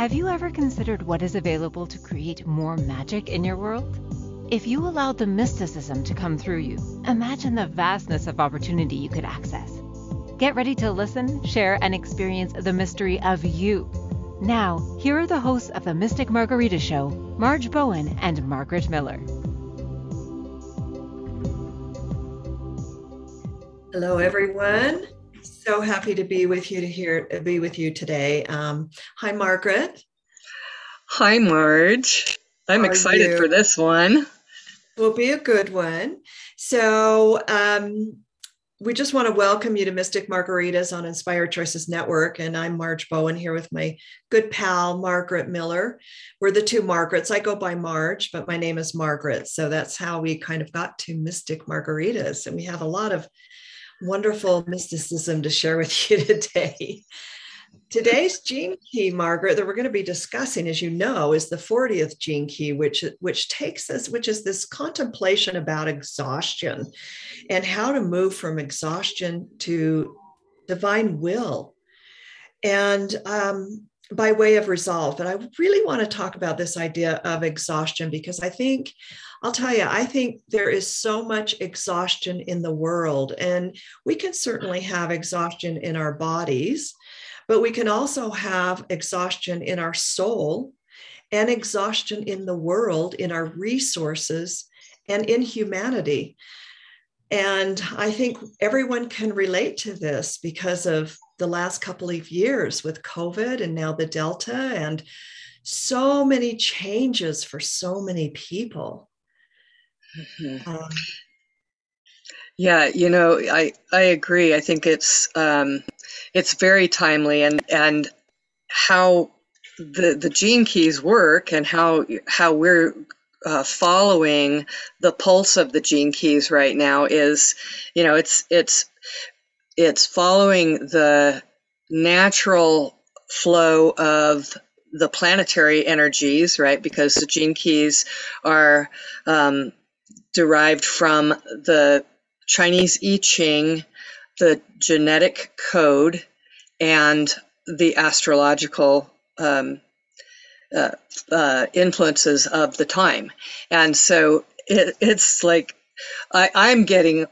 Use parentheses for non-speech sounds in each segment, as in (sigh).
Have you ever considered what is available to create more magic in your world? If you allowed the mysticism to come through you, imagine the vastness of opportunity you could access. Get ready to listen, share, and experience the mystery of you. Now, here are the hosts of the Mystic Margarita Show, Marge Bowen and Margaret Miller. Hello, everyone. So happy to be with you to hear be with you today. Um, hi, Margaret. Hi, Marge. I'm excited for this one will be a good one. So, um, we just want to welcome you to Mystic Margaritas on Inspired Choices Network. And I'm Marge Bowen here with my good pal, Margaret Miller. We're the two Margarets. I go by Marge, but my name is Margaret. So that's how we kind of got to Mystic Margaritas. And we have a lot of wonderful mysticism to share with (laughs) you today. Today's gene key, Margaret, that we're going to be discussing, as you know, is the 40th gene key, which, which takes us, which is this contemplation about exhaustion and how to move from exhaustion to divine will. And um, by way of resolve, but I really want to talk about this idea of exhaustion because I think I'll tell you, I think there is so much exhaustion in the world, and we can certainly have exhaustion in our bodies. But we can also have exhaustion in our soul and exhaustion in the world, in our resources, and in humanity. And I think everyone can relate to this because of the last couple of years with COVID and now the Delta, and so many changes for so many people. Mm-hmm. Um, yeah, you know, I I agree. I think it's um, it's very timely and and how the the gene keys work and how how we're uh, following the pulse of the gene keys right now is you know it's it's it's following the natural flow of the planetary energies right because the gene keys are um, derived from the chinese i ching the genetic code and the astrological um, uh, uh, influences of the time. And so it, it's like I, I'm getting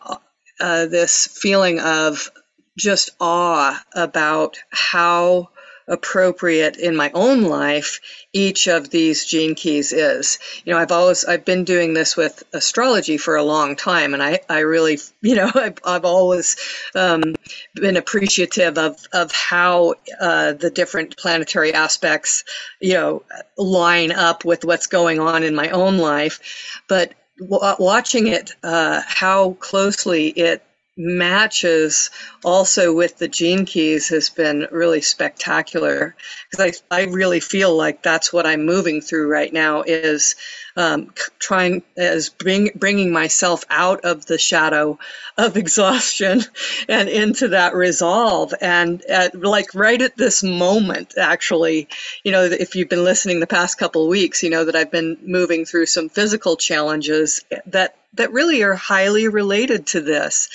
uh, this feeling of just awe about how appropriate in my own life each of these gene keys is. You know i've always i've been doing this with astrology for a long time and i i really (laughs) you know i've, I've always um, been appreciative of of how uh, the different planetary aspects you know line up with what's going on in my own life. But w- watching it uh, how closely it matches also with the gene keys has been really spectacular. Because I, I really feel like that's what I'm moving through right now is um, trying as bring, bringing myself out of the shadow of exhaustion (laughs) and into that resolve. And at, like right at this moment actually you know if you've been listening the past couple weeks you know that I've been moving through some physical challenges that that really are highly related to this.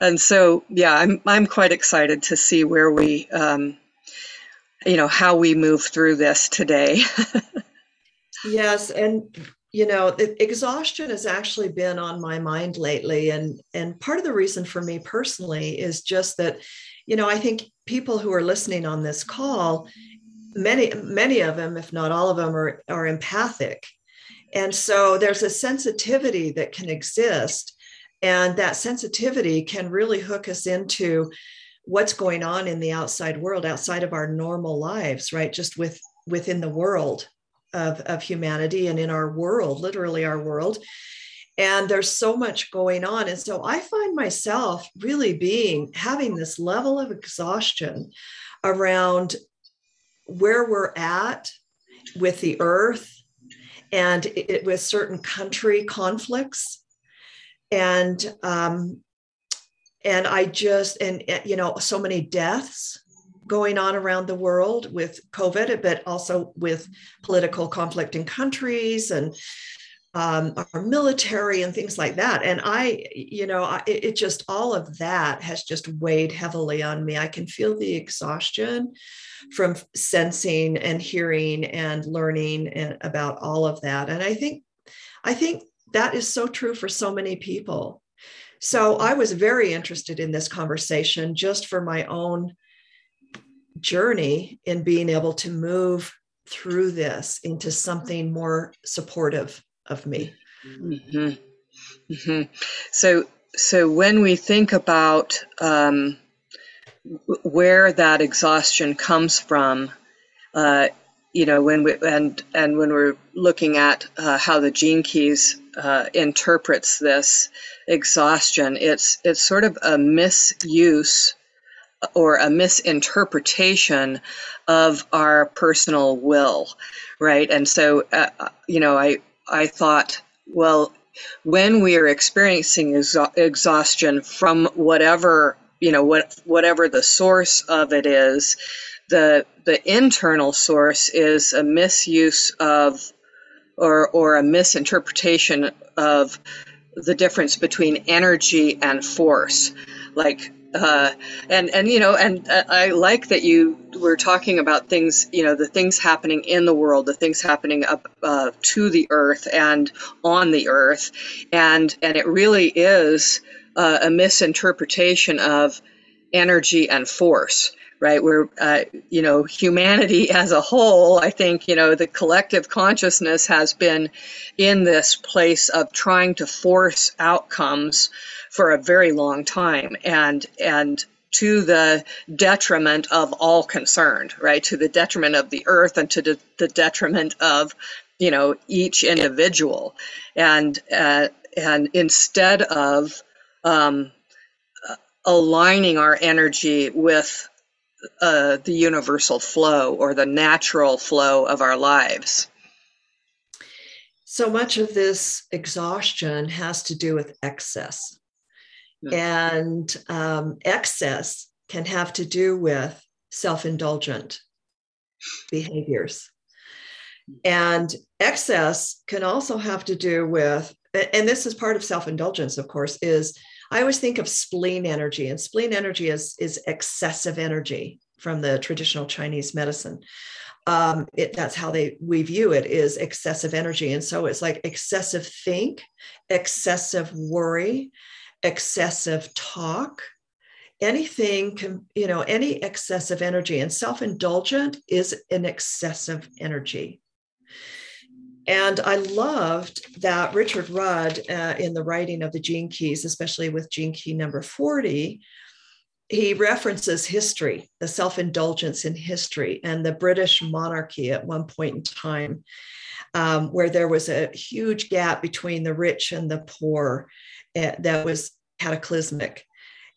And so yeah i'm i'm quite excited to see where we um, you know how we move through this today. (laughs) Yes and you know the exhaustion has actually been on my mind lately and and part of the reason for me personally is just that you know i think people who are listening on this call many many of them if not all of them are are empathic and so there's a sensitivity that can exist and that sensitivity can really hook us into what's going on in the outside world, outside of our normal lives, right? Just with within the world of, of humanity and in our world, literally our world. And there's so much going on. And so I find myself really being having this level of exhaustion around where we're at with the earth and it, with certain country conflicts and um, and I just and you know so many deaths going on around the world with COVID, but also with political conflict in countries and um, our military and things like that. And I, you know, I, it just all of that has just weighed heavily on me. I can feel the exhaustion from sensing and hearing and learning and about all of that. And I think, I think that is so true for so many people. So I was very interested in this conversation just for my own journey in being able to move through this into something more supportive of me. Mm-hmm. Mm-hmm. So, so when we think about um, where that exhaustion comes from, uh, you know, when we and and when we're looking at uh, how the gene keys uh, interprets this exhaustion, it's it's sort of a misuse or a misinterpretation of our personal will, right? And so, uh, you know, I I thought, well, when we are experiencing exhaustion from whatever you know what whatever the source of it is, the the internal source is a misuse of or or a misinterpretation of the difference between energy and force like uh, and and you know and uh, I like that you were talking about things you know the things happening in the world the things happening up uh, to the earth and on the earth. And and it really is uh, a misinterpretation of energy and force right? Where uh, you know humanity (laughs) as a whole i think you know the collective consciousness has been in this place of trying to force outcomes for a very long time and and to the detriment of all concerned right to the detriment of the earth and to the, the detriment of you know each individual and uh, and instead of um, aligning our energy with uh, the universal flow or the natural flow of our lives. So much of this exhaustion has to do with excess. And um, excess can have to do with self indulgent behaviors. And excess can also have to do with, and this is part of self indulgence, of course, is I always think of spleen energy, and spleen energy is, is excessive energy from the traditional Chinese medicine. Um, it, that's how they we view it is excessive energy, and so it's like excessive think, excessive worry, excessive talk, anything can you know any excessive energy, and self indulgent is an excessive energy. And I loved that Richard Rudd, uh, in the writing of the Gene Keys, especially with Gene Key number 40, he references history, the self indulgence in history, and the British monarchy at one point in time, um, where there was a huge gap between the rich and the poor that was cataclysmic.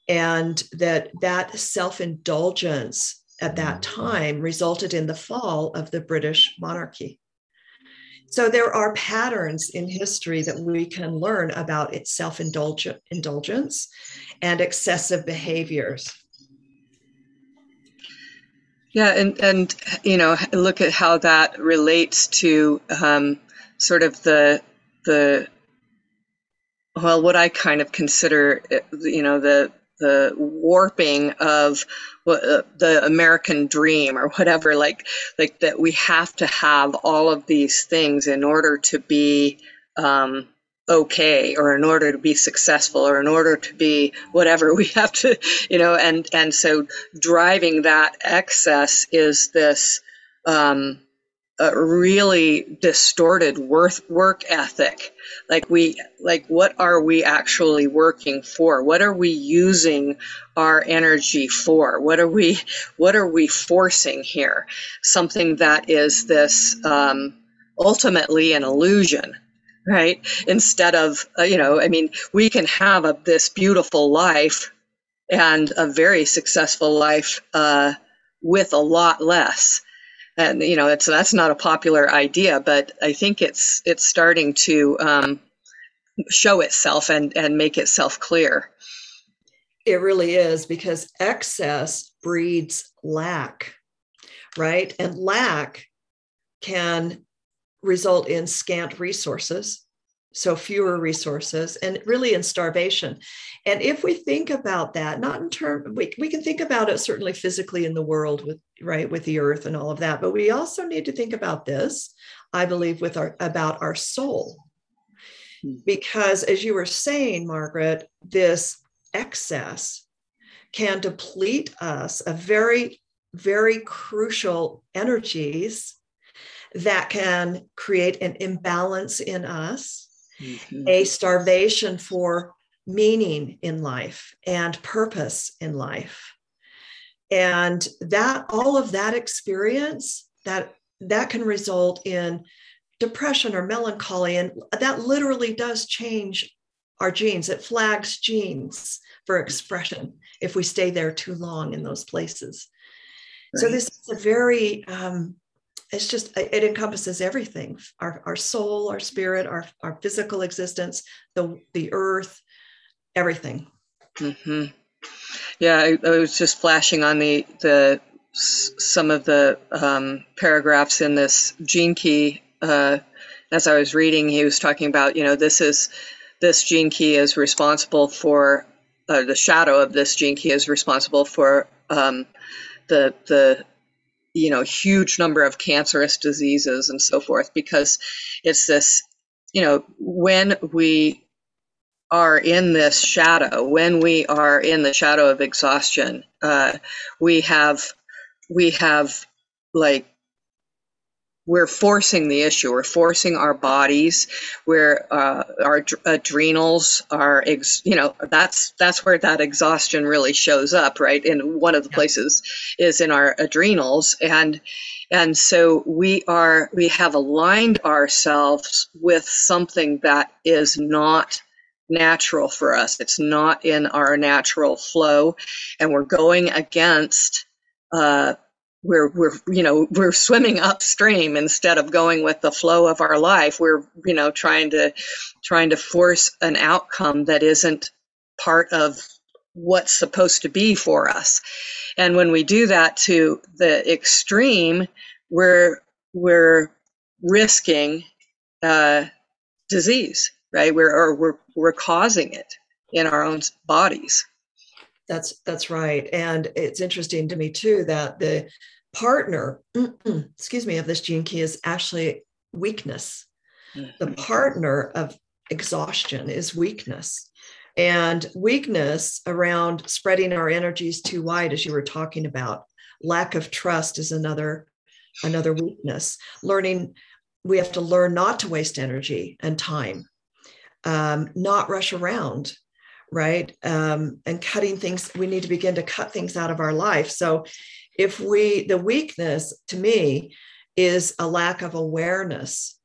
And that that self indulgence at that time resulted in the fall of the British monarchy. So there are patterns in history that we can learn about its self-indulgence and excessive behaviors. Yeah, and and you know, look at how that relates to um, sort of the the well, what I kind of consider, you know, the the warping of uh, the American dream or whatever, like like that we have to have all of these things in order to be um, okay or in order to be successful or in order to be whatever (laughs) we have to you know and and so driving that excess is this um, a really distorted worth work ethic. Like we like what are we actually working for? What are we using our energy for? What are we what are we forcing here? Something that is this um, ultimately an illusion right? Instead of uh, you know i mean we can have a, this beautiful life and a very successful life uh, with a lot less and you know it's that's not a popular idea but i think it's it's starting to um, show itself and and make itself clear. It really is because excess breeds lack right? And lack can result in scant resources so fewer resources and really in starvation. And if we think about that not in term we, we can think about it certainly physically in the world with right with the earth and all of that but we also need to think about this i believe with our about our soul. Hmm. because as you were saying margaret this excess can deplete us of very very crucial energies that can create an imbalance in us mm-hmm. a starvation for meaning in life and purpose in life. And that all of that experience that that can result in depression or melancholy and that literally does change our genes it flags genes for expression if we stay there too long in those places right. so this is a very um, it's just it encompasses everything our, our soul our spirit our, our physical existence the the earth everything mm-hmm. yeah I, I, was just flashing on the the some of the um, paragraphs in this gene key uh, as i was reading he was talking about you know this is this gene key is responsible for uh, the shadow of this gene key is responsible for um, the the you know huge number of cancerous diseases and so forth because it's this you know when we are in this shadow when we are in the shadow of exhaustion uh, we have we have like we're forcing the issue. We're forcing our bodies. Where uh, our adrenals are, ex- you know, that's that's where that exhaustion really shows up, right? And one of the places is in our adrenals, and and so we are we have aligned ourselves with something that is not natural for us. It's not in our natural flow, and we're going against. Uh, we're we're you know we're swimming upstream instead of going with the flow of our life. We're you know trying to trying to force an outcome that isn't part of what's supposed to be for us. And when we do that to the extreme we're we're risking uh, disease right? We're or we're we're causing it in our own bodies that's that's right. And it's interesting to me too that the partner, (clears throat) excuse me, of this gene key is actually weakness. Mm-hmm. The partner of exhaustion is weakness. And weakness around spreading our energies too wide, as you were talking about. Lack of trust is another another weakness. Learning, we have to learn not to waste energy and time, um, not rush around, right? Um, and cutting things, we need to begin to cut things out of our life. So, if we, the weakness to me is a lack of awareness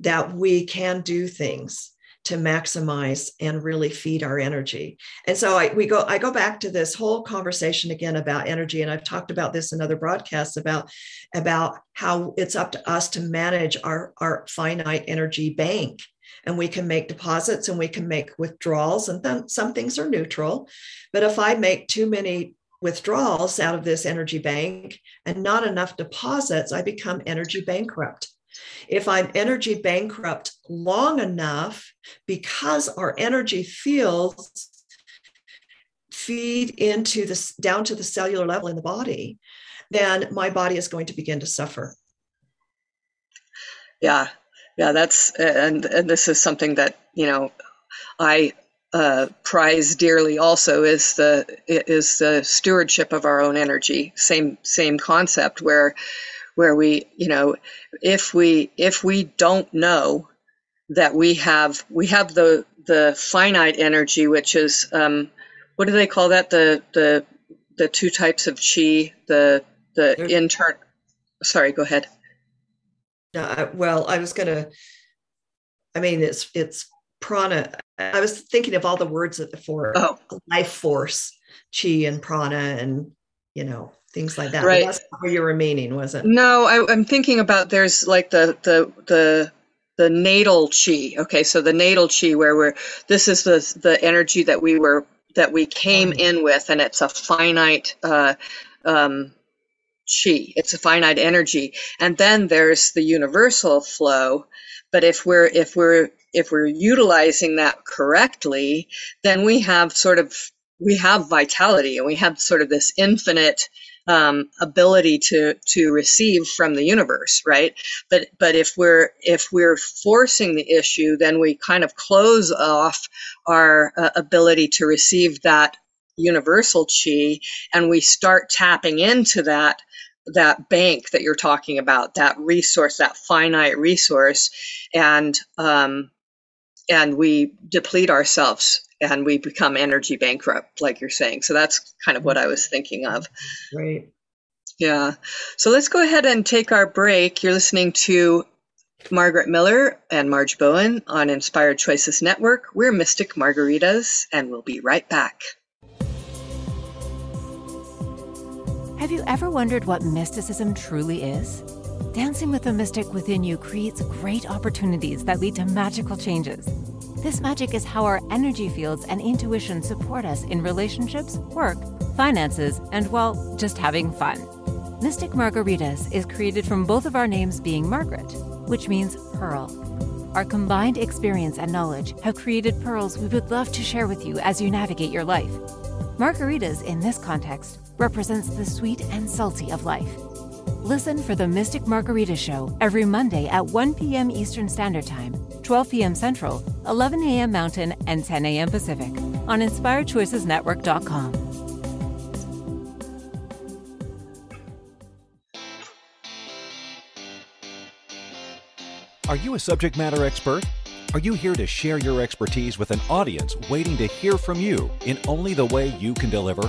that we can do things to maximize and really feed our energy. And so I we go I go back to this whole conversation again about energy and I've talked about this in other broadcasts about about how it's up to us to manage our our finite energy bank and we can make deposits and we can make withdrawals and then some things are neutral. But if i make too many withdrawals out of this energy bank and not enough deposits i become energy bankrupt. If i'm energy bankrupt long enough because our energy fields feed into this down to the cellular level in the body then my body is going to begin to suffer. Yeah yeah that's and and this is something that you know i uh, prize dearly also is the is the stewardship of our own energy. Same same concept where where we you know if we if we don't know that we have we have the the finite energy which is um, what do they call that? The the the two types of chi the the intern sorry go ahead uh, well, I was going to. I mean, it's it's prana. I was thinking of all the words for oh. life force, chi and prana, and you know things like that. Right. But that's where you were meaning, was it? No, I, I'm thinking about there's like the the the the natal chi. Okay, so the natal chi, where we're this is the the energy that we were that we came in with, and it's a finite. Uh, um, chi. It's a finite energy. And then there's the universal flow. But if we're if we're if we're utilizing that correctly, then we have sort of we have vitality and we have sort of this infinite um, ability to to receive from the universe, right? But but if we're if we're forcing the issue, then we kind of close off our uh, ability to receive that universal chi, and we start tapping into that that bank that you're talking about, that resource, that finite resource, and um, and we deplete ourselves and we become energy bankrupt, like you're saying. So that's kind of what I was thinking of. Right. Yeah. So let's go ahead and take our break. You're listening to Margaret Miller and Marge Bowen on Inspired Choices Network. We're Mystic Margaritas, and we'll be right back. Have you ever wondered what mysticism truly is? Dancing with the mystic within you creates great opportunities that lead to magical changes. This magic is how our energy fields and intuition support us in relationships, work, finances, and, well, just having fun. Mystic Margaritas is created from both of our names being Margaret, which means pearl. Our combined experience and knowledge have created pearls we would love to share with you as you navigate your life. Margaritas, in this context, represents the sweet and salty of life. Listen for the Mystic Margarita Show every Monday at 1 p.m. Eastern Standard Time, 12 p.m. Central, 11 a.m. Mountain, and 10 a.m. Pacific on InspiredChoicesNetwork.com. Are you a subject matter expert? Are you here to share your expertise with an audience waiting to hear from you in only the way you can deliver?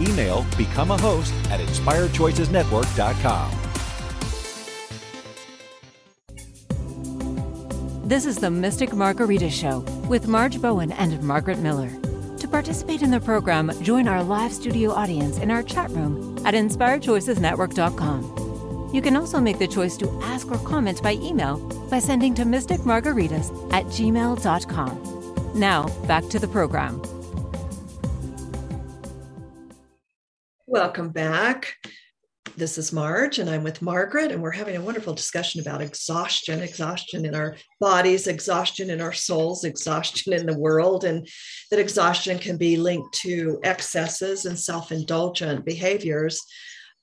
Email become a host at inspiredchoicesnetwork.com. This is the Mystic Margarita Show with Marge Bowen and Margaret Miller. To participate in the program, join our live studio audience in our chat room at inspiredchoicesnetwork.com. You can also make the choice to ask or comment by email by sending to mysticmargaritas at gmail.com. Now, back to the program. Welcome back. This is Marge, and I'm with Margaret, and we're having a wonderful discussion about exhaustion exhaustion in our bodies, exhaustion in our souls, exhaustion in the world, and that exhaustion can be linked to excesses and self indulgent behaviors.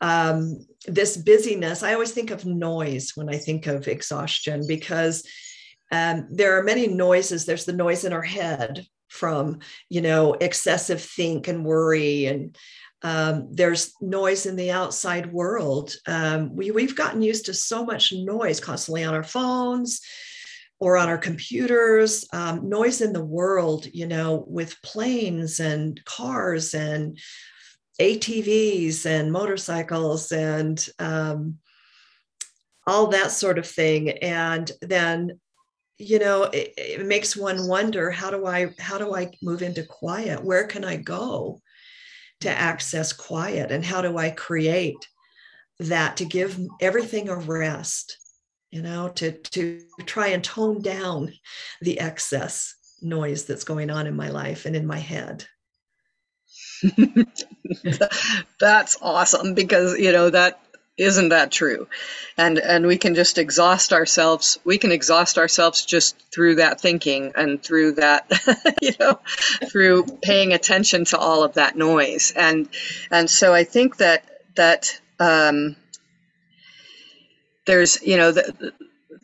Um, this busyness, I always think of noise when I think of exhaustion because um, there are many noises. There's the noise in our head from, you know, excessive think and worry and um, there's noise in the outside world. Um, we, we've gotten used to so much noise constantly on our phones or on our computers, um, noise in the world, you know, with planes and cars and ATVs and motorcycles and um, all that sort of thing. And then you know it, it, makes one wonder how do i how do i move into quiet where can i go to access quiet and how do i create that to give everything a rest you know to to try and tone down the excess noise that's going on in my life and in my head? (laughs) That's awesome because you know that isn't that true? And and we can just exhaust ourselves we can exhaust ourselves just through that thinking and through that (laughs) you know through paying attention to all of that noise. And and so i think that that um there's you know the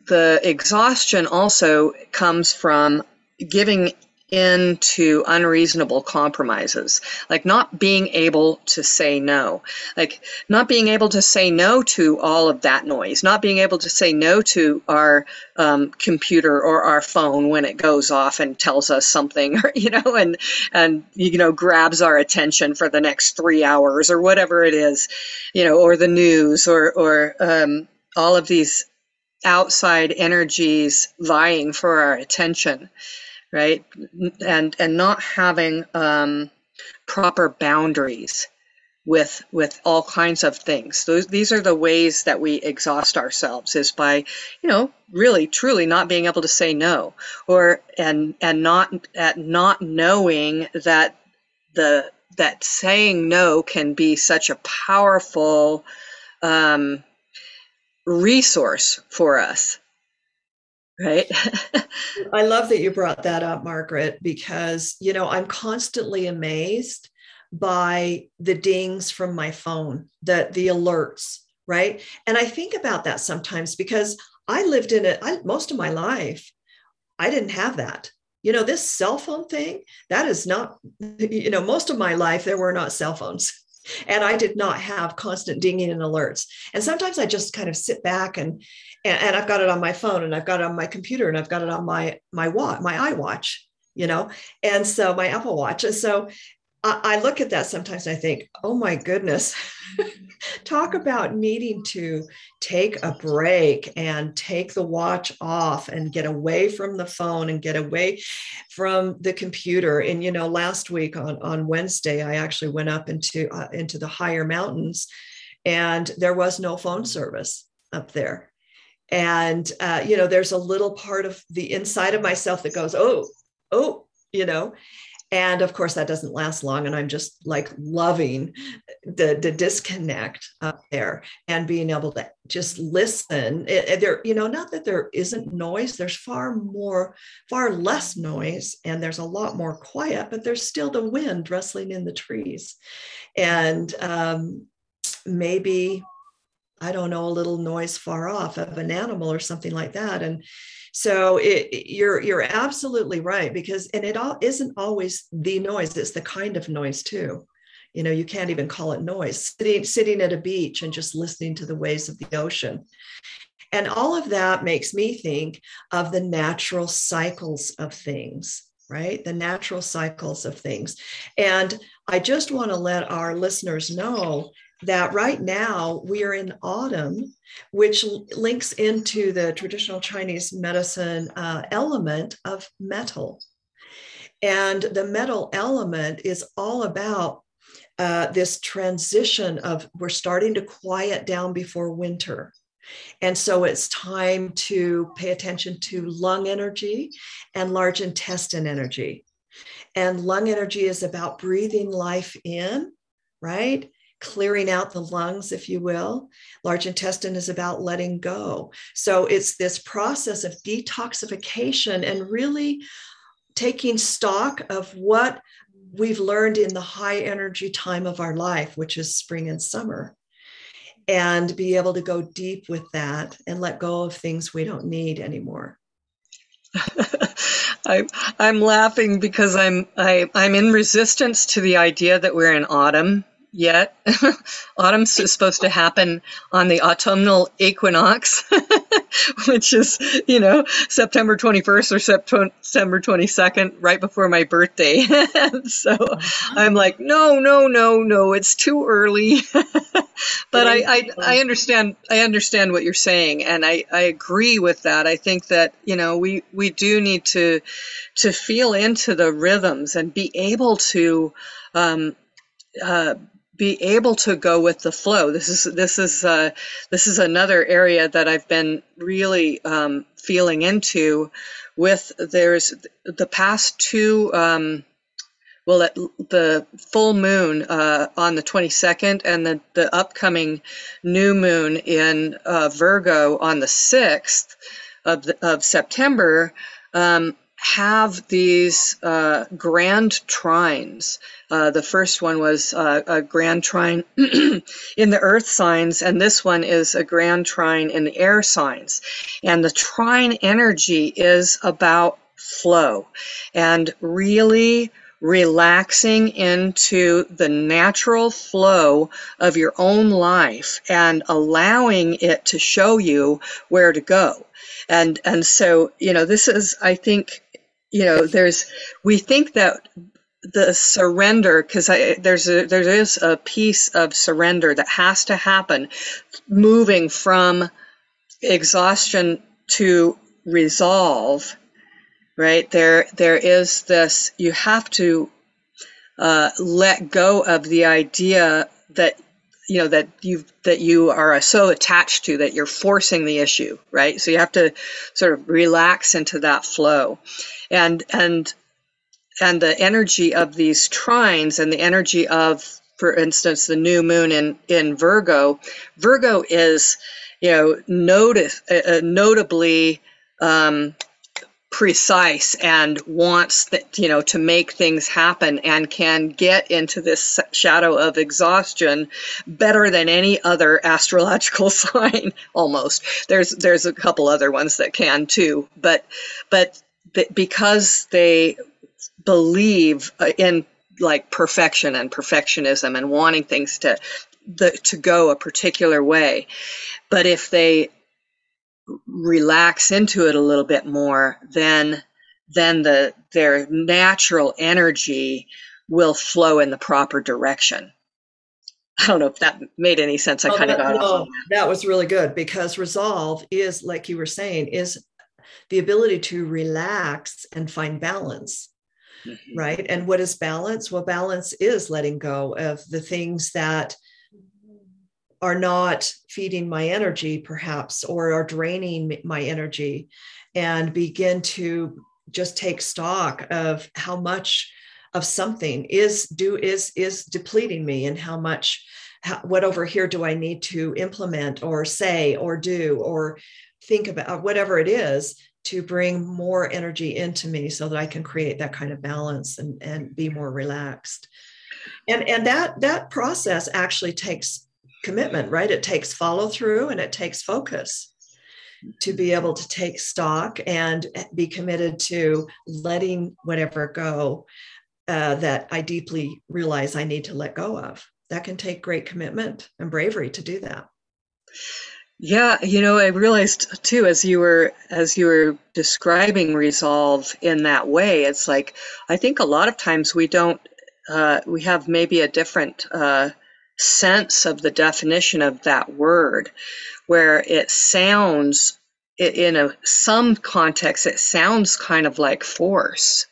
the exhaustion also comes from giving into unreasonable compromises, like not being able to say no, like not being able to say no to all of that noise, not being able to say no to our um, computer or our phone when it goes off and tells us something, or, (laughs) you know, and and you know grabs our attention for the next three hours or whatever it is, you know, or the news or or um, all of these outside energies vying for our attention right? And and not having um, proper boundaries with with all kinds of things. Those these are the ways that we exhaust ourselves is by, you know, really truly not being able to say no or and and not at not knowing that the that saying no can be such a powerful um, resource for us right? (laughs) I love that you brought that up margaret because you know i'm constantly amazed by the dings from my phone the the alerts right? And i think about that sometimes because i lived in it most of my life i didn't have that. You know this cell phone thing that is not (laughs) you know most of my life there were not cell phones and i did not have constant dinging and alerts. And sometimes i just kind of sit back and and, i've got it on my phone and i've got it on my computer and i've got it on my my watch my iwatch you know? And so my apple watch. And so I, look at that sometimes and i think oh my goodness. (laughs) Talk about needing to take a break and take the watch off and get away from the phone and get away from the computer. And you know last week on on wednesday i actually went up into uh, into the higher mountains and there was no phone service up there. And uh, you know there's a little part of the inside of myself that goes oh oh you know and of course that doesn't last long and i'm just like loving the, the disconnect up there and being able to just listen. It, it, there you know not that there isn't noise there's far more far less noise and there's a lot more quiet but there's still the wind rustling in the trees. And um, maybe i don't know a little noise far off of an animal or something like that and so it, you're you're absolutely right because and it all isn't always the noise; it's the kind of noise too. You know, you can't even call it noise. Sitting sitting at a beach and just listening to the waves of the ocean. And all of that makes me think of the natural cycles of things, right? The natural cycles of things. And I just want to let our listeners know that right now we are in autumn, which links into the traditional Chinese medicine uh, element of metal. And the metal element is all about uh, this transition of we're starting to quiet down before winter. And so it's time to pay attention to lung energy and large intestine energy. And lung energy is about breathing life in, right? Clearing out the lungs, if you will. Large intestine is about letting go. So it's this process of detoxification and really taking stock of what we've learned in the high energy time of our life, which is spring and summer. And be able to go deep with that and let go of things we don't need anymore. (laughs) I, I'm laughing because I'm I, I'm in resistance to the idea that we're in autumn yet. (laughs) Autumn's supposed to happen on the autumnal equinox, (laughs) which is, you know, September 21st or September 22nd, right before my birthday. (laughs) so I'm like, no, no, no, no, it's too early. but I, I, I understand, I understand what you're saying. And I, I agree with that. I think that, you know, we, we do need to, to feel into the rhythms and be able to, um, uh, be able to go with the flow. This is this is uh, this is another area that I've been really um, feeling into. With there's the past two. Um, well, the full moon uh, on the 22nd and the, the upcoming new moon in uh, Virgo on the 6th of, the, of September um, have these uh, grand trines. Uh, the first one was uh, a grand trine (clears throat) in the earth signs, and this one is a grand trine in the air signs. And the trine energy is about flow and really relaxing into the natural flow of your own life and allowing it to show you where to go and and so you know this is i think you know there's we think that the surrender because there's a there is a piece of surrender that has to happen moving from exhaustion to resolve right? There, there is this. You have to uh, let go of the idea that you know that you that you are so attached to that you're forcing the issue right? So you have to sort of relax into that flow. And and and the energy of these trines and the energy of for instance the new moon in in virgo virgo is you know notice uh, uh notably um, precise and wants that you know to make things happen and can get into this shadow of exhaustion better than any other astrological (laughs) sign almost. There's there's a couple other ones that can too but but because they believe uh, in like perfection and perfectionism and wanting things to the, to go a particular way but if they relax into it a little bit more, then then the their natural energy will flow in the proper direction. I don't know if that made any sense. I oh, kind of got no, that was really good because resolve is like you were saying is the ability to relax and find balance. Mm-hmm. Right. And what is balance? Well, balance is letting go of the things that are not feeding my energy, perhaps, or are draining my energy, and begin to just take stock of how much of something is do is is depleting me and how much how, what over here do i need to implement or say or do or think about whatever it is to bring more energy into me so that i can create that kind of balance and, and be more relaxed. And and that that process actually takes commitment, right? It takes follow through and it takes focus to be able to take stock and be committed to letting whatever go uh, that I deeply realize I need to let go of. That can take great commitment and bravery to do that. Yeah, you know, I realized too as you were as you were describing resolve in that way, it's like I think a lot of times we don't uh, we have maybe a different uh, sense of the definition of that word, where it sounds, in a, some context, it sounds kind of like force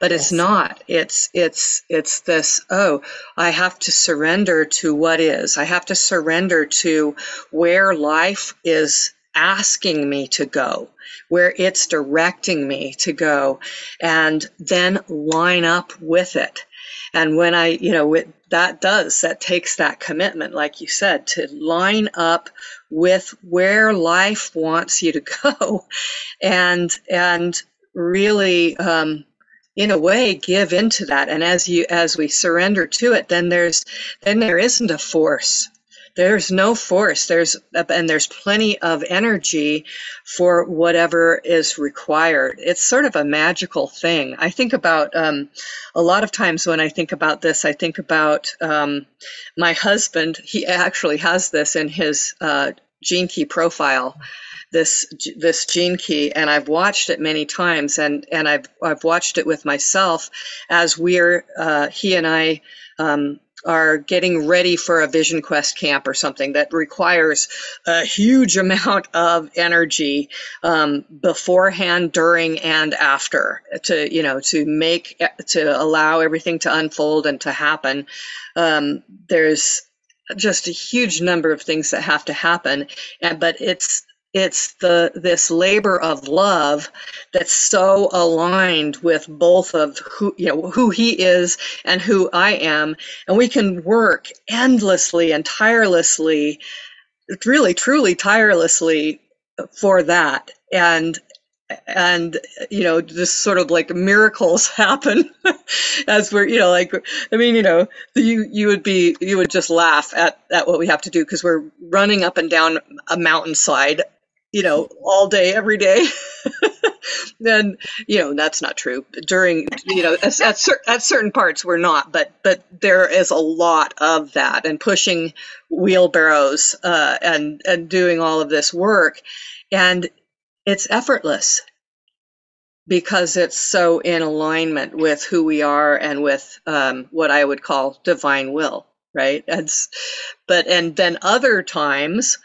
but yes. it's not. It's it's it's this oh i have to surrender to what is. I have to surrender to where life is asking me to go where it's directing me to go and then line up with it and when i you know that does that takes that commitment like you said to line up with where life wants you to (laughs) go. And and really um, in a way give into that. And as you as we surrender to it then there's then there isn't a force there's no force. There's and there's plenty of energy for whatever is required. It's sort of a magical thing. I think about um, a lot of times when i think about this i think about um, my husband. He actually has this in his uh, gene key profile this this gene key and I've watched it many times and and I've I've watched it with myself as we're uh, he and I um, are getting ready for a Vision Quest camp or something that requires a huge (laughs) amount of energy um, beforehand, during, and after to you know to make to allow everything to unfold and to happen. Um, there's just a huge number of things that have to happen, and but it's it's the this labor of love that's so aligned with both of who you know who he is and who I am. And we can work endlessly and tirelessly really truly tirelessly for that. And and you know just sort of like miracles (laughs) happen as we're you know like i mean you know you you would be you would just laugh at at what we have to do because we're running up and down a mountainside you know, (laughs) all day, every day, (laughs) then you know that's not true. During you know at, at, cer- at certain parts we're not, but but there is a lot of that and pushing wheelbarrows uh, and and doing all of this work, and it's effortless because it's so in alignment with who we are and with um, what I would call divine will, right? And but and then other times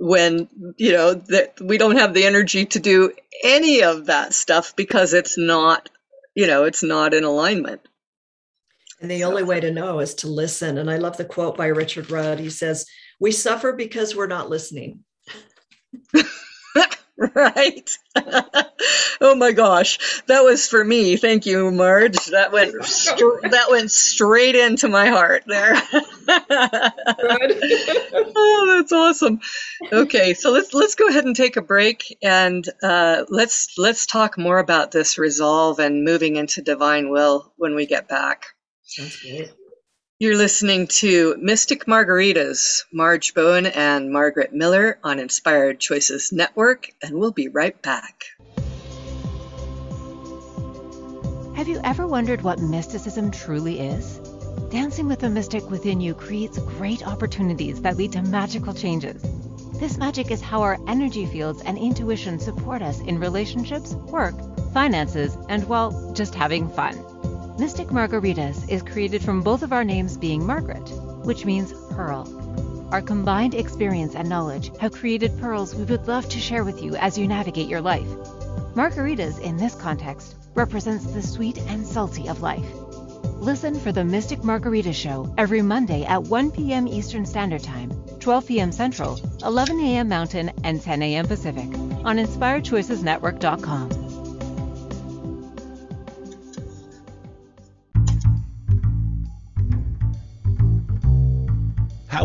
when you know that we don't have the energy to do any of that stuff because it's not you know it's not in alignment. And the only way to know is to listen. And i love the quote by richard rudd. He says we suffer because we're not listening (laughs) (laughs) right? (laughs) Oh my gosh. That was for me. Thank you marge. That went that went straight into my heart there. (laughs) Oh that's awesome. Okay so let's let's go ahead and take a break and uh, let's let's talk more about this resolve and moving into divine will when we get back. Sounds good you're listening to Mystic Margaritas, Marge Bowen and Margaret Miller on Inspired Choices Network, and we'll be right back. Have you ever wondered what mysticism truly is? Dancing with the mystic within you creates great opportunities that lead to magical changes. This magic is how our energy fields and intuition support us in relationships, work, finances, and, well, just having fun. Mystic Margaritas is created from both of our names being Margaret, which means pearl. Our combined experience and knowledge have created pearls we would love to share with you as you navigate your life. Margaritas, in this context, represents the sweet and salty of life. Listen for the Mystic Margarita Show every Monday at 1 p.m. Eastern Standard Time, 12 p.m. Central, 11 a.m. Mountain, and 10 a.m. Pacific on InspiredChoicesNetwork.com.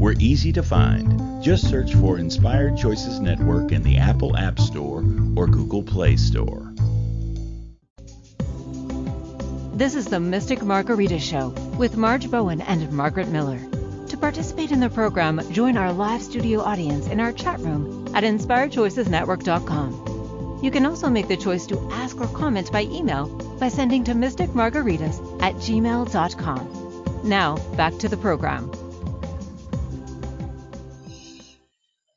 We're easy to find. Just search for Inspired Choices Network in the Apple App Store or Google Play Store. This is the Mystic Margarita Show with Marge Bowen and Margaret Miller. To participate in the program, join our live studio audience in our chat room at inspiredchoicesnetwork.com. You can also make the choice to ask or comment by email by sending to mysticmargaritas at gmail.com. Now, back to the program.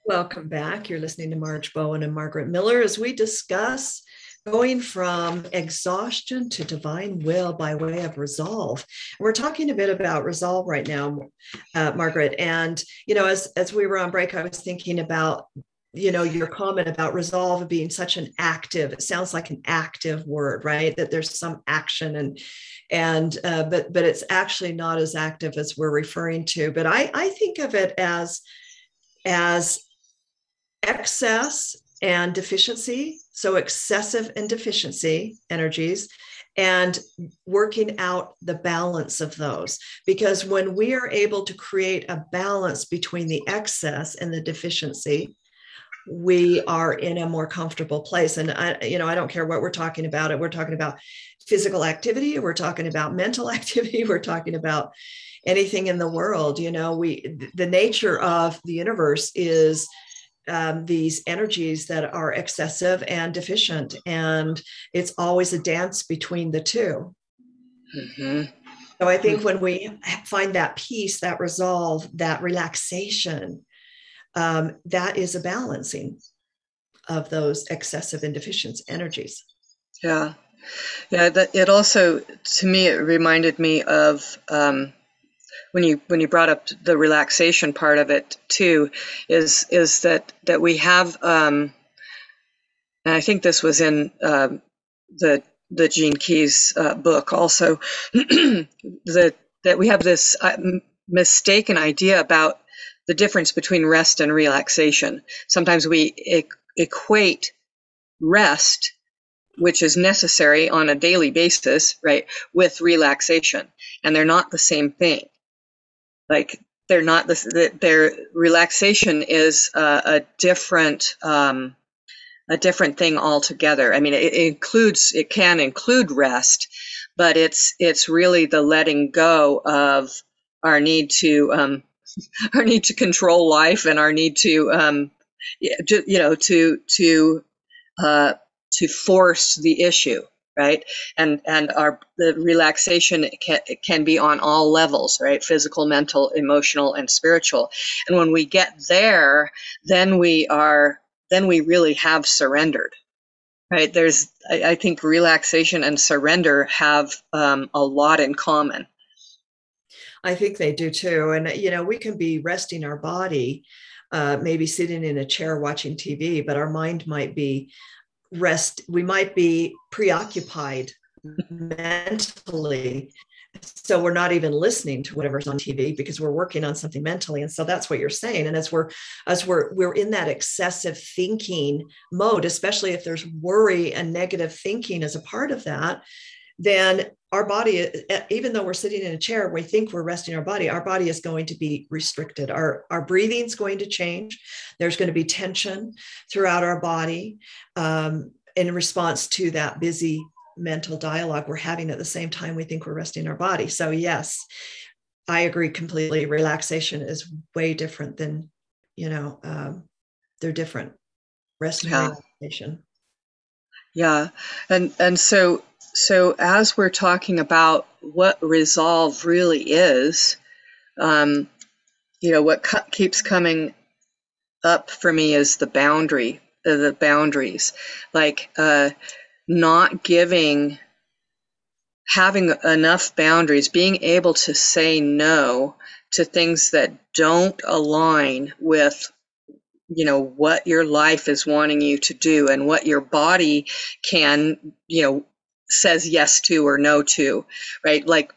Welcome back. You're listening to Marge Bowen and Margaret Miller as we discuss going from exhaustion to divine will by way of resolve. We're talking a bit about resolve right now, uh, Margaret. And you know, as as we were on break, I was thinking about you know your comment about resolve being such an active it sounds like an active word right that there's some action and and uh, but but it's actually not as active as we're referring to but i i think of it as as excess and deficiency. So, excessive and deficiency energies, and working out the balance of those. Because when we are able to create a balance between the excess and the deficiency, we are in a more comfortable place. And I, you know, I don't care what we're talking about. It we're talking about physical activity, we're talking about mental (laughs) activity, we're talking about anything in the world. You know, we the nature of the universe is um, these energies that are excessive and deficient. And it's always a dance between the 2 mm-hmm. So I think when we find that peace, that resolve, that relaxation, um, that is a balancing of those excessive and deficient energies. Yeah. Yeah. That, it also, to me, it reminded me of um, when you when you brought up the relaxation part of it too is is that that we have um, and I think this was in uh, the the Gene Keys uh, book also (clears throat) that that we have this uh, mistaken idea about the difference between rest and relaxation. Sometimes we e- equate rest, which is necessary on a daily basis, right, with relaxation, and they're not the same thing like they're not this their relaxation is a, a different um, a different thing altogether. I mean it, it includes it can include rest but it's it's really the letting go of our need to um, (laughs) our need to control life and our need to um, you know, to to uh, to force the issue, right? And and our the relaxation can can be on all levels, right? Physical, mental, emotional, and spiritual. And when we get there, then we are then we really have surrendered right there's i, I think relaxation and surrender have um, a lot in common i think they do too and you know we can be resting our body uh, maybe sitting in a chair watching tv but our mind might be rest we might be preoccupied mentally. So we're not even listening to whatever's on tv because we're working on something mentally. And so that's what you're saying. And as we're as we're we're in that excessive thinking mode especially if there's worry and negative thinking as a part of that then our body even though we're sitting in a chair we think we're resting our body our body is going to be restricted our our breathing's going to change there's going to be tension throughout our body um, in response to that busy mental dialogue we're having at the same time we think we're resting our body. So, yes, I agree completely. Relaxation is way different than, you know, um, they're different. Rest and yeah. relaxation. Yeah. And, and so, so as we're talking about what resolve really is, um, you know, what cu- keeps coming up for me is the boundary, uh, the boundaries. Like, uh, not giving having enough boundaries being able to say no to things that don't align with you know what your life is wanting you to do and what your body can you know says yes to or no to right? Like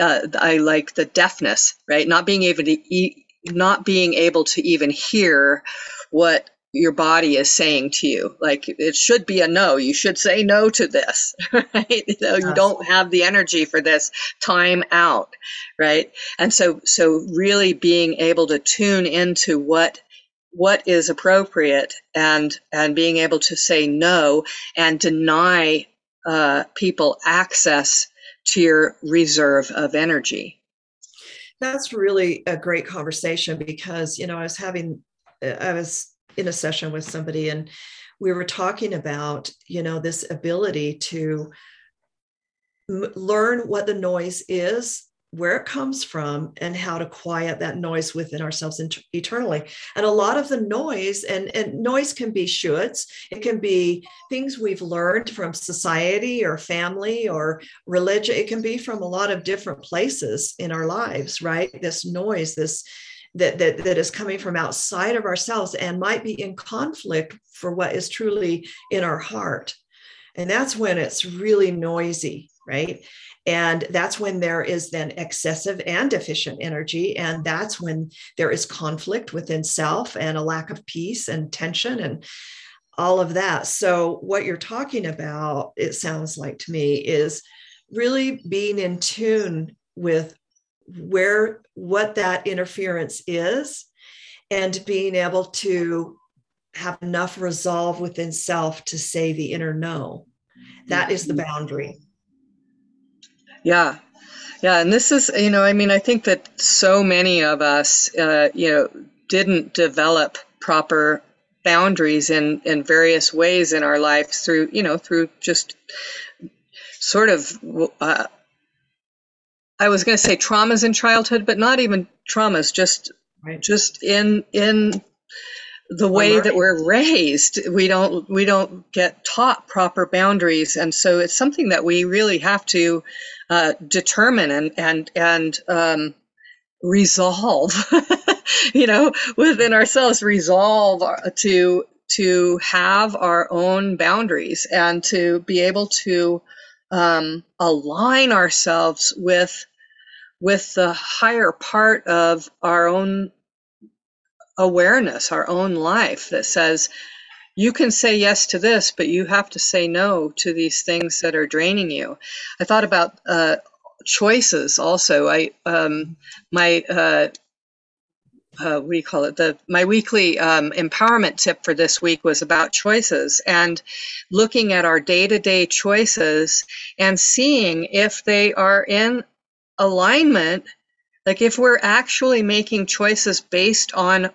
uh, i like the deafness right? Not being able to eat not being able to even hear what your body is saying to you. Like it should be a no. You should say no to this (laughs) right? You know you don't have the energy for this. Time out right? And so so really being able to tune into what what is appropriate and and being able to say no and deny uh, people access to your reserve of energy. That's really a great conversation because you know i was having i was in a session with somebody and we were talking about you know this ability to m- learn what the noise is where it comes from and how to quiet that noise within ourselves eternally. And a lot of the noise and, and noise can be shoulds. It can be things we've learned from society or family or religion. It can be from a lot of different places in our lives right? This noise this that, that, that is coming from outside of ourselves and might be in conflict for what is truly in our heart. And that's when it's really noisy, right? And that's when there is then excessive and deficient energy. And that's when there is conflict within self and a lack of peace and tension and all of that. So, what you're talking about, it sounds like to me, is really being in tune with where what that interference is and being able to have enough resolve within self to say the inner no that is the mm-hmm. boundary yeah yeah and this is you know i mean i think that so many of us uh, you know didn't develop proper boundaries in in various ways in our lives through you know through just sort of uh, I was going to say traumas in childhood, but not even traumas, just right. just in in the way that we're raised. We don't we don't get taught proper boundaries, and so it's something that we really have to uh, determine and and and um, resolve. (laughs) you know, within ourselves, resolve to to have our own boundaries and to be able to um, align ourselves with with the higher part of our own awareness, our own life that says, you can say yes to this, but you have to say no to these things that are draining you. I thought about uh, choices also. I um, my uh, uh, what do you call it? The my weekly um, empowerment tip for this week was about choices and looking at our day to day choices and seeing if they are in alignment. Like if we're actually making choices based on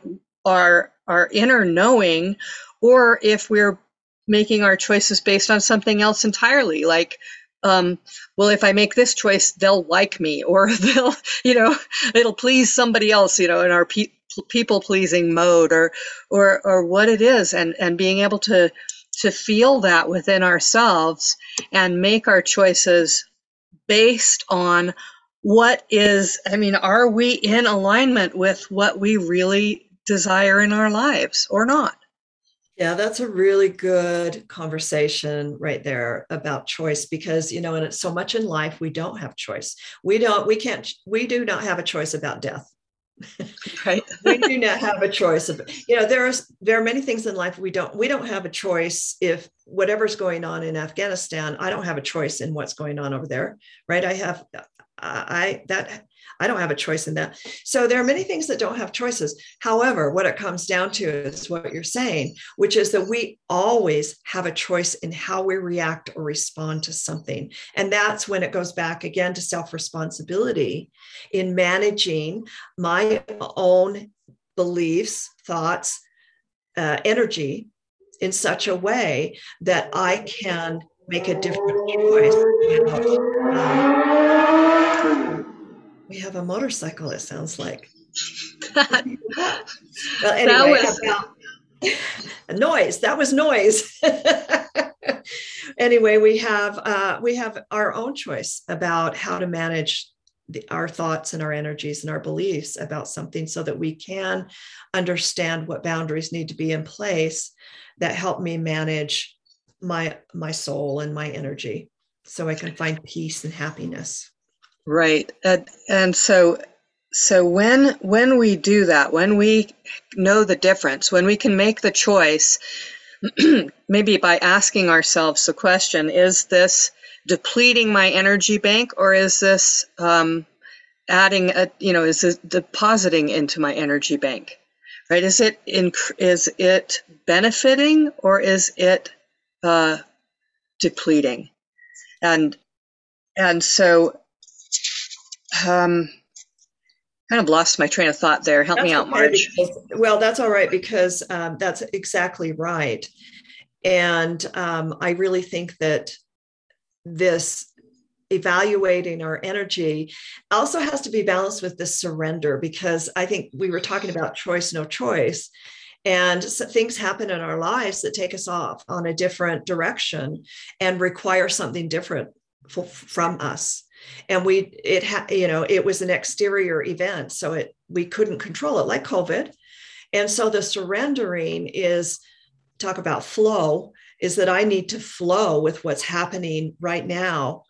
our our inner knowing or if we're making our choices based on something else entirely like um, well if i make this choice they'll like me (laughs) or they'll you know it'll please somebody else you know in our pe- people pleasing mode or or or what it is and and being able to to feel that within ourselves and make our choices based on what is i mean are we in alignment with what we really desire in our lives or not yeah, that's a really good conversation right there about choice because, you know, and it's so much in life we don't have choice. We don't, we can't, we do not have a choice about death. (laughs) Right. (laughs) we do not have a choice of, you know, there's, there are many things in life we don't, we don't have a choice if whatever's going on in Afghanistan, I don't have a choice in what's going on over there. Right. I have, I, that I don't have a choice in that. So there are many things that don't have choices. However, what it comes down to is what you're saying, which is that we always have a choice in how we react or respond to something. And that's when it goes back again to self responsibility in managing my own beliefs, thoughts, uh, energy in such a way that I can make a different choice. We have a motorcycle, it sounds like. (laughs) well, anyway, was... about (laughs) noise. That was noise. (laughs) anyway, we have uh, we have our own choice about how to manage the, our thoughts and our energies and our beliefs about something so that we can understand what boundaries need to be in place that help me manage my my soul and my energy so i can find peace and happiness Right. And, and so so when when we do that, when we know the difference, when we can make the choice, (clears throat) maybe by asking ourselves the question, is this depleting my energy bank or is this um, adding a, you know, is it depositing into my energy bank? Right? Is it in, is it benefiting or is it uh, depleting? And and so um, kind of lost my train of thought there. Help that's me out, okay Marge. Because, well, that's all right because um, that's exactly right. And um, I really think that this evaluating our energy also has to be balanced with this surrender because I think we were talking about choice, no choice. And so things happen in our lives that take us off on a different direction and require something different f- from us and we it had you know it was an exterior event so it we couldn't control it like covid. And so the surrendering is talk about flow is that i need to flow with what's happening right now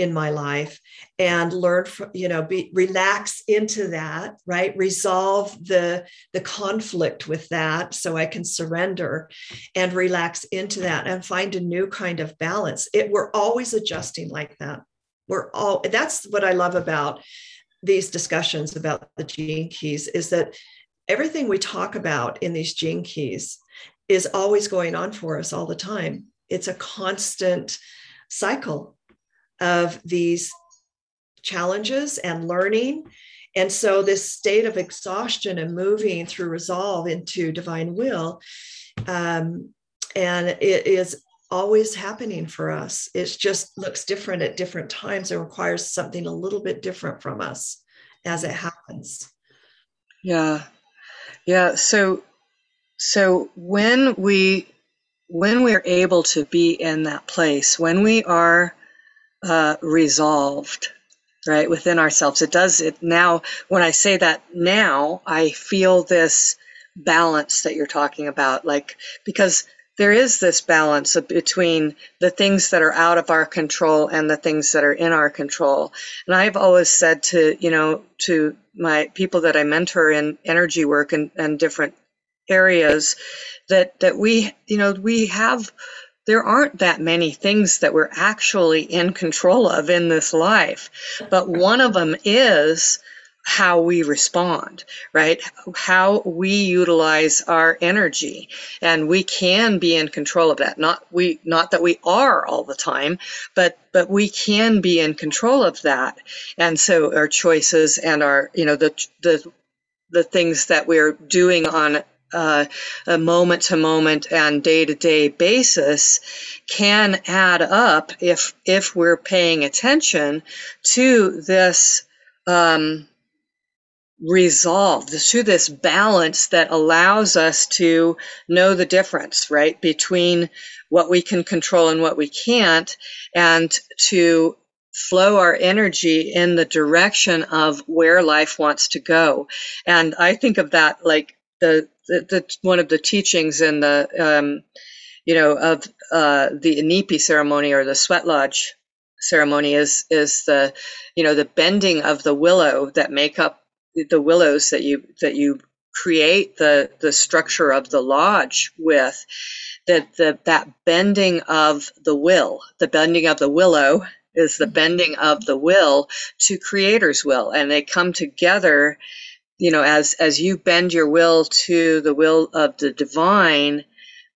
in my life and learn from you know be relax into that right? Resolve the the conflict with that so i can surrender and relax into that and find a new kind of balance. It we're always adjusting like that we're all that's what i love about these discussions about the gene keys is that everything we talk about in these gene keys is always going on for us all the time. It's a constant cycle of these challenges and learning. And so this state of exhaustion and moving through resolve into divine will um, and it is always happening for us. It just looks different at different times. It requires something a little bit different from us as it happens. Yeah. Yeah. So so when we when we're able to be in that place, when we are uh, resolved, right, within ourselves, it does it now. When I say that now, I feel this balance that you're talking about, like because there is this balance between the things that are out of our control and the things that are in our control. And I've always said to, you know, to my people that I mentor in energy work and, and different areas that, that we, you know, we have, there aren't that many things that we're actually in control of in this life. But one of them is how we respond, right? How we utilize our energy. And we can be in control of that. Not we not that we are all the time, but but we can be in control of that. And so our choices and our, you know, the the the things that we're doing on uh, a moment to moment and day to day basis can add up if if we're paying attention to this um, resolve to this balance that allows us to know the difference right between what we can control and what we can't and to flow our energy in the direction of where life wants to go. And i think of that like the, the, the one of the teachings in the um, you know of uh, the inipi ceremony or the sweat lodge ceremony is is the you know the bending of the willow that make up the willows that you that you create the the structure of the lodge with that the that bending of the will the bending of the willow is the bending of the will to creator's will. And they come together you know as as you bend your will to the will of the divine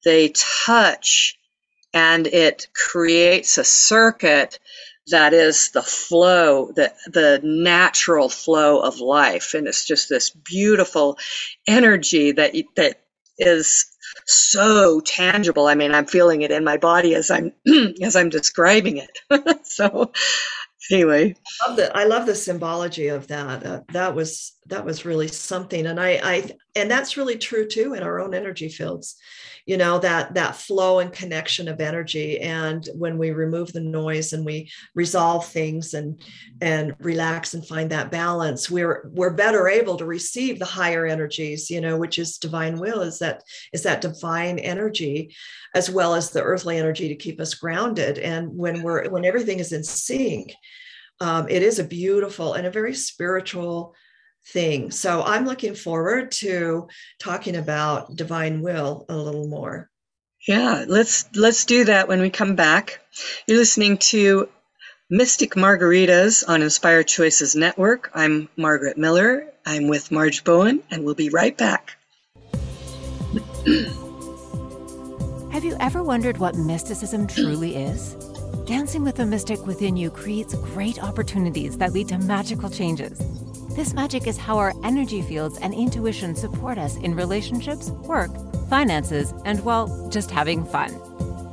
they touch and it creates a circuit that is the flow, the, the natural flow of life. And it's just this beautiful energy that, that is so tangible. I mean, I'm feeling it in my body as I'm, (clears throat) as I'm describing it. (laughs) so anyway. I love the, I love the symbology of that. Uh, that was, that was really something. And I, I, and that's really true too in our own energy fields you know that that flow and connection of energy and when we remove the noise and we resolve things and and relax and find that balance we're we're better able to receive the higher energies you know which is divine will is that is that divine energy as well as the earthly energy to keep us grounded and when we're when everything is in sync um, it is a beautiful and a very spiritual thing. So I'm looking forward to talking about divine will a little more. Yeah, let's let's do that when we come back. You're listening to Mystic Margaritas on Inspired Choices Network. I'm Margaret Miller. I'm with Marge Bowen, and we'll be right back. (clears throat) Have you ever wondered what mysticism truly is? Dancing with the mystic within you creates great opportunities that lead to magical changes. This magic is how our energy fields and intuition support us in relationships, work, finances, and, well, just having fun.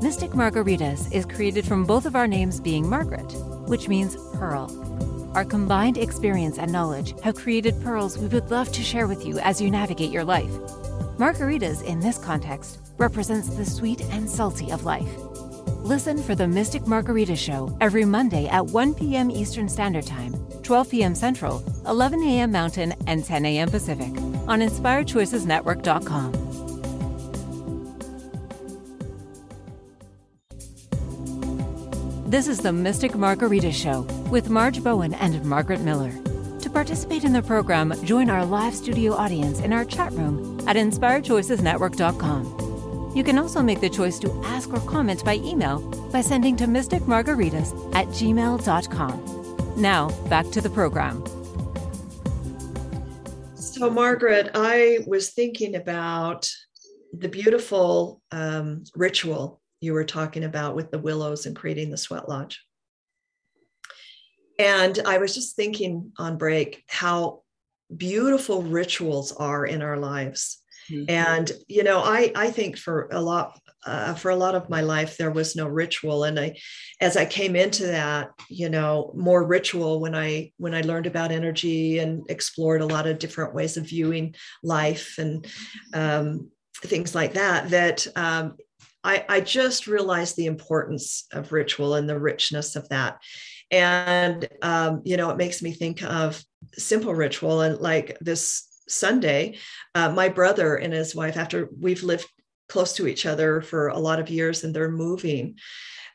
Mystic Margaritas is created from both of our names being Margaret, which means pearl. Our combined experience and knowledge have created pearls we would love to share with you as you navigate your life. Margaritas, in this context, represents the sweet and salty of life. Listen for the Mystic Margarita Show every Monday at 1 p.m. Eastern Standard Time 12 p.m. Central, 11 a.m. Mountain, and 10 a.m. Pacific on InspiredChoicesNetwork.com. This is the Mystic Margarita Show with Marge Bowen and Margaret Miller. To participate in the program, join our live studio audience in our chat room at InspiredChoicesNetwork.com. You can also make the choice to ask or comment by email by sending to mysticmargaritas at gmail.com. Now, back to the program. So, Margaret, I was thinking about the beautiful um, ritual you were talking about with the willows and creating the sweat lodge. And I was just thinking on break how beautiful rituals are in our lives. Mm-hmm. And you know, I I think for a lot uh, for a lot of my life there was no ritual and i as i came into that you know more ritual when i when i learned about energy and explored a lot of different ways of viewing life and um, things like that that um, I, I just realized the importance of ritual and the richness of that and um, you know it makes me think of simple ritual and like this Sunday, uh, my brother and his wife, after we've lived close to each other for a lot of years and they're moving.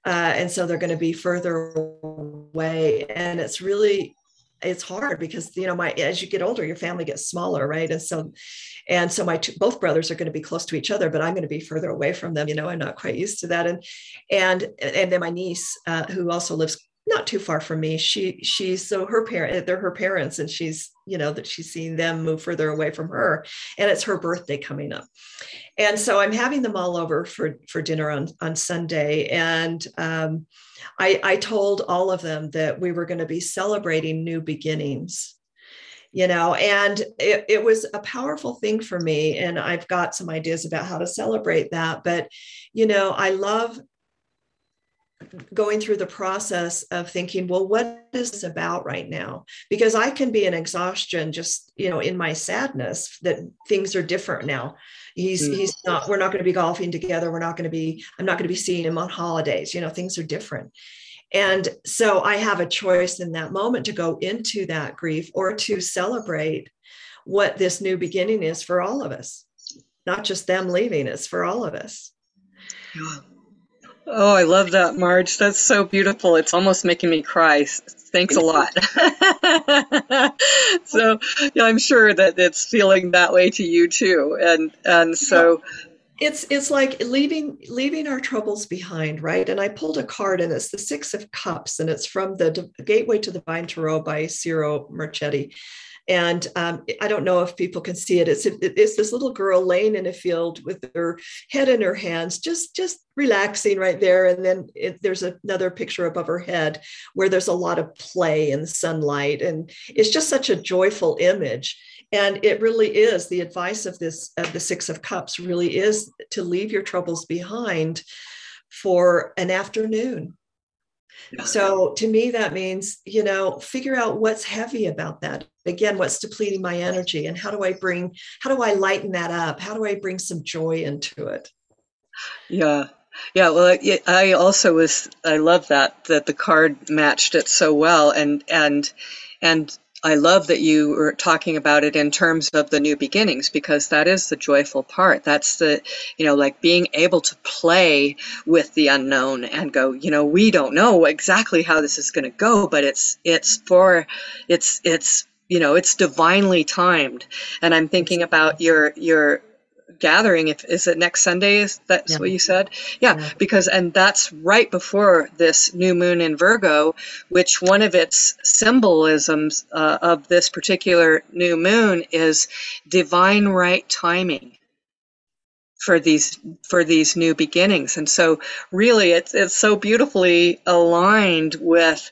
Uh, and so they're going to be further away. And it's really, it's hard because, you know, my, as you get older, your family gets smaller, right? And so, and so my two, both brothers are going to be close to each other, but I'm going to be further away from them. You know, I'm not quite used to that. And, and, and then my niece, uh, who also lives not too far from me. She she's so her parent they're her parents and she's you know that she's seeing them move further away from her and it's her birthday coming up. And so I'm having them all over for for dinner on on Sunday and um, I I told all of them that we were going to be celebrating new beginnings you know and it, it was a powerful thing for me and i've got some ideas about how to celebrate that but you know i love going through the process of thinking well what is this about right now? Because i can be in exhaustion just you know in my sadness that things are different now. He's mm. he's not we're not going to be golfing together. We're not going to be i'm not going to be seeing him on holidays. You know things are different. And so I have a choice in that moment to go into that grief or to celebrate what this new beginning is for all of us, not just them leaving, it's for all of us. Oh, I love that, Marge. That's so beautiful. It's almost making me cry. Thanks a lot. (laughs) so yeah, I'm sure that it's feeling that way to you too. And and so it's it's like leaving leaving our troubles behind right and i pulled a card and it's the six of cups and it's from the gateway to the divine tarot by ciro marchetti and um, I don't know if people can see it. It's it's this little girl laying in a field with her head in her hands, just just relaxing right there. And then it, there's another picture above her head where there's a lot of play and sunlight, and it's just such a joyful image and it really is the advice of this of the six of cups really is to leave your troubles behind for an afternoon so to me that means you know figure out what's heavy about that. Again what's depleting my energy and how do i bring how do i lighten that up? How do i bring some joy into it? Yeah. Yeah well i also was i love that that the card matched it so well and and and I love that you were talking about it in terms of the new beginnings because that is the joyful part. That's the, you know, like being able to play with the unknown and go, you know, we don't know exactly how this is going to go, but it's, it's for, it's, it's, you know, it's divinely timed. And I'm thinking about your, your, gathering if is it next sunday is that's yeah. what you said? Yeah, yeah, because and that's right before this new moon in virgo which one of its symbolisms uh, of this particular new moon is divine right timing for these for these new beginnings. And so really it's it's so beautifully aligned with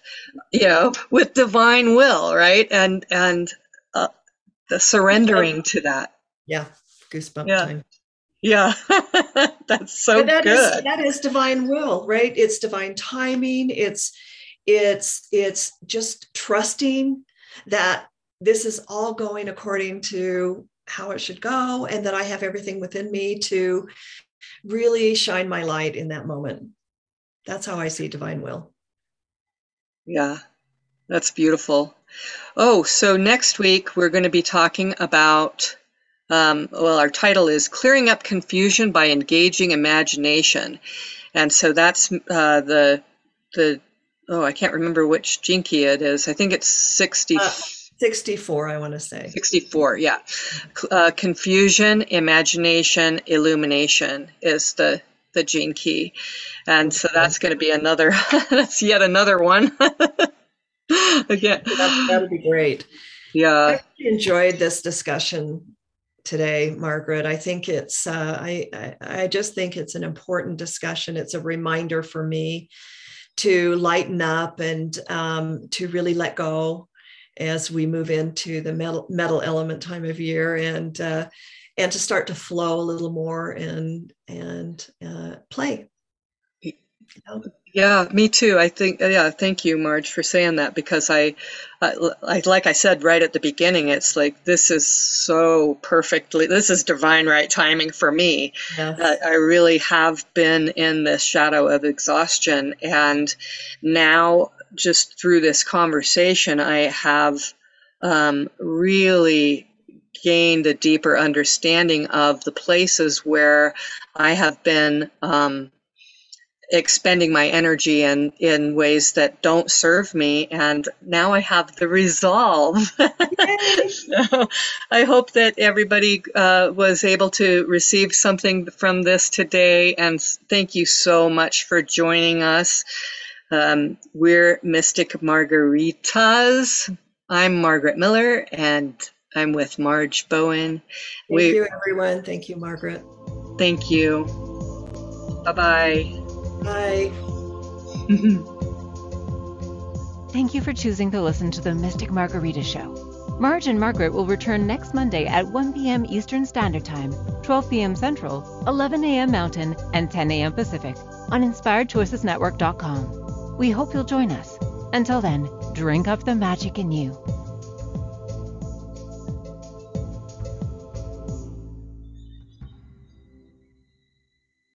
you know with divine will right? And and uh, the surrendering to that. Yeah goosebump yeah. time. Yeah, (laughs) that's so that good. Is, that is divine will, right? It's divine timing. It's it's it's just trusting that this is all going according to how it should go, and that I have everything within me to really shine my light in that moment. That's how I see divine will. Yeah, that's beautiful. Oh, so next week we're going to be talking about um, well, our title is Clearing Up Confusion by Engaging Imagination. And so that's uh, the, the, oh, I can't remember which Key it is. I think it's 60. Uh, 64, I want to say. 64, yeah. Uh, confusion, imagination, illumination is the, the Gene Key. And so that's going to be another, (laughs) that's yet another one. (laughs) Again. That would be great. Yeah. I enjoyed this discussion today, Margaret. I think it's uh, I, I, I just think it's an important discussion. It's a reminder for me to lighten up and um, to really let go as we move into the metal metal element time of year and uh, and to start to flow a little more and and uh, play. Yeah, me too. I think, yeah, thank you, Marge, for saying that because I, I, like I said right at the beginning, it's like this is so perfectly, this is divine right timing for me. Yes. Uh, I really have been in this shadow of exhaustion. And now, just through this conversation, I have um, really gained a deeper understanding of the places where I have been. Um, expending my energy in in ways that don't serve me and now i have the resolve. (laughs) So i hope that everybody uh, was able to receive something from this today and thank you so much for joining us. Um, we're mystic margaritas. I'm margaret miller and i'm with marge bowen. Thank we, you everyone. Thank you margaret. Thank you. Bye-bye Bye. Mm-hmm. Thank you for choosing to listen to the Mystic Margarita Show. Marge and Margaret will return next Monday at 1 p.m. Eastern Standard Time, 12 p.m. Central, 11 a.m. Mountain, and 10 a.m. Pacific on InspiredChoicesNetwork.com. We hope you'll join us. Until then, drink up the magic in you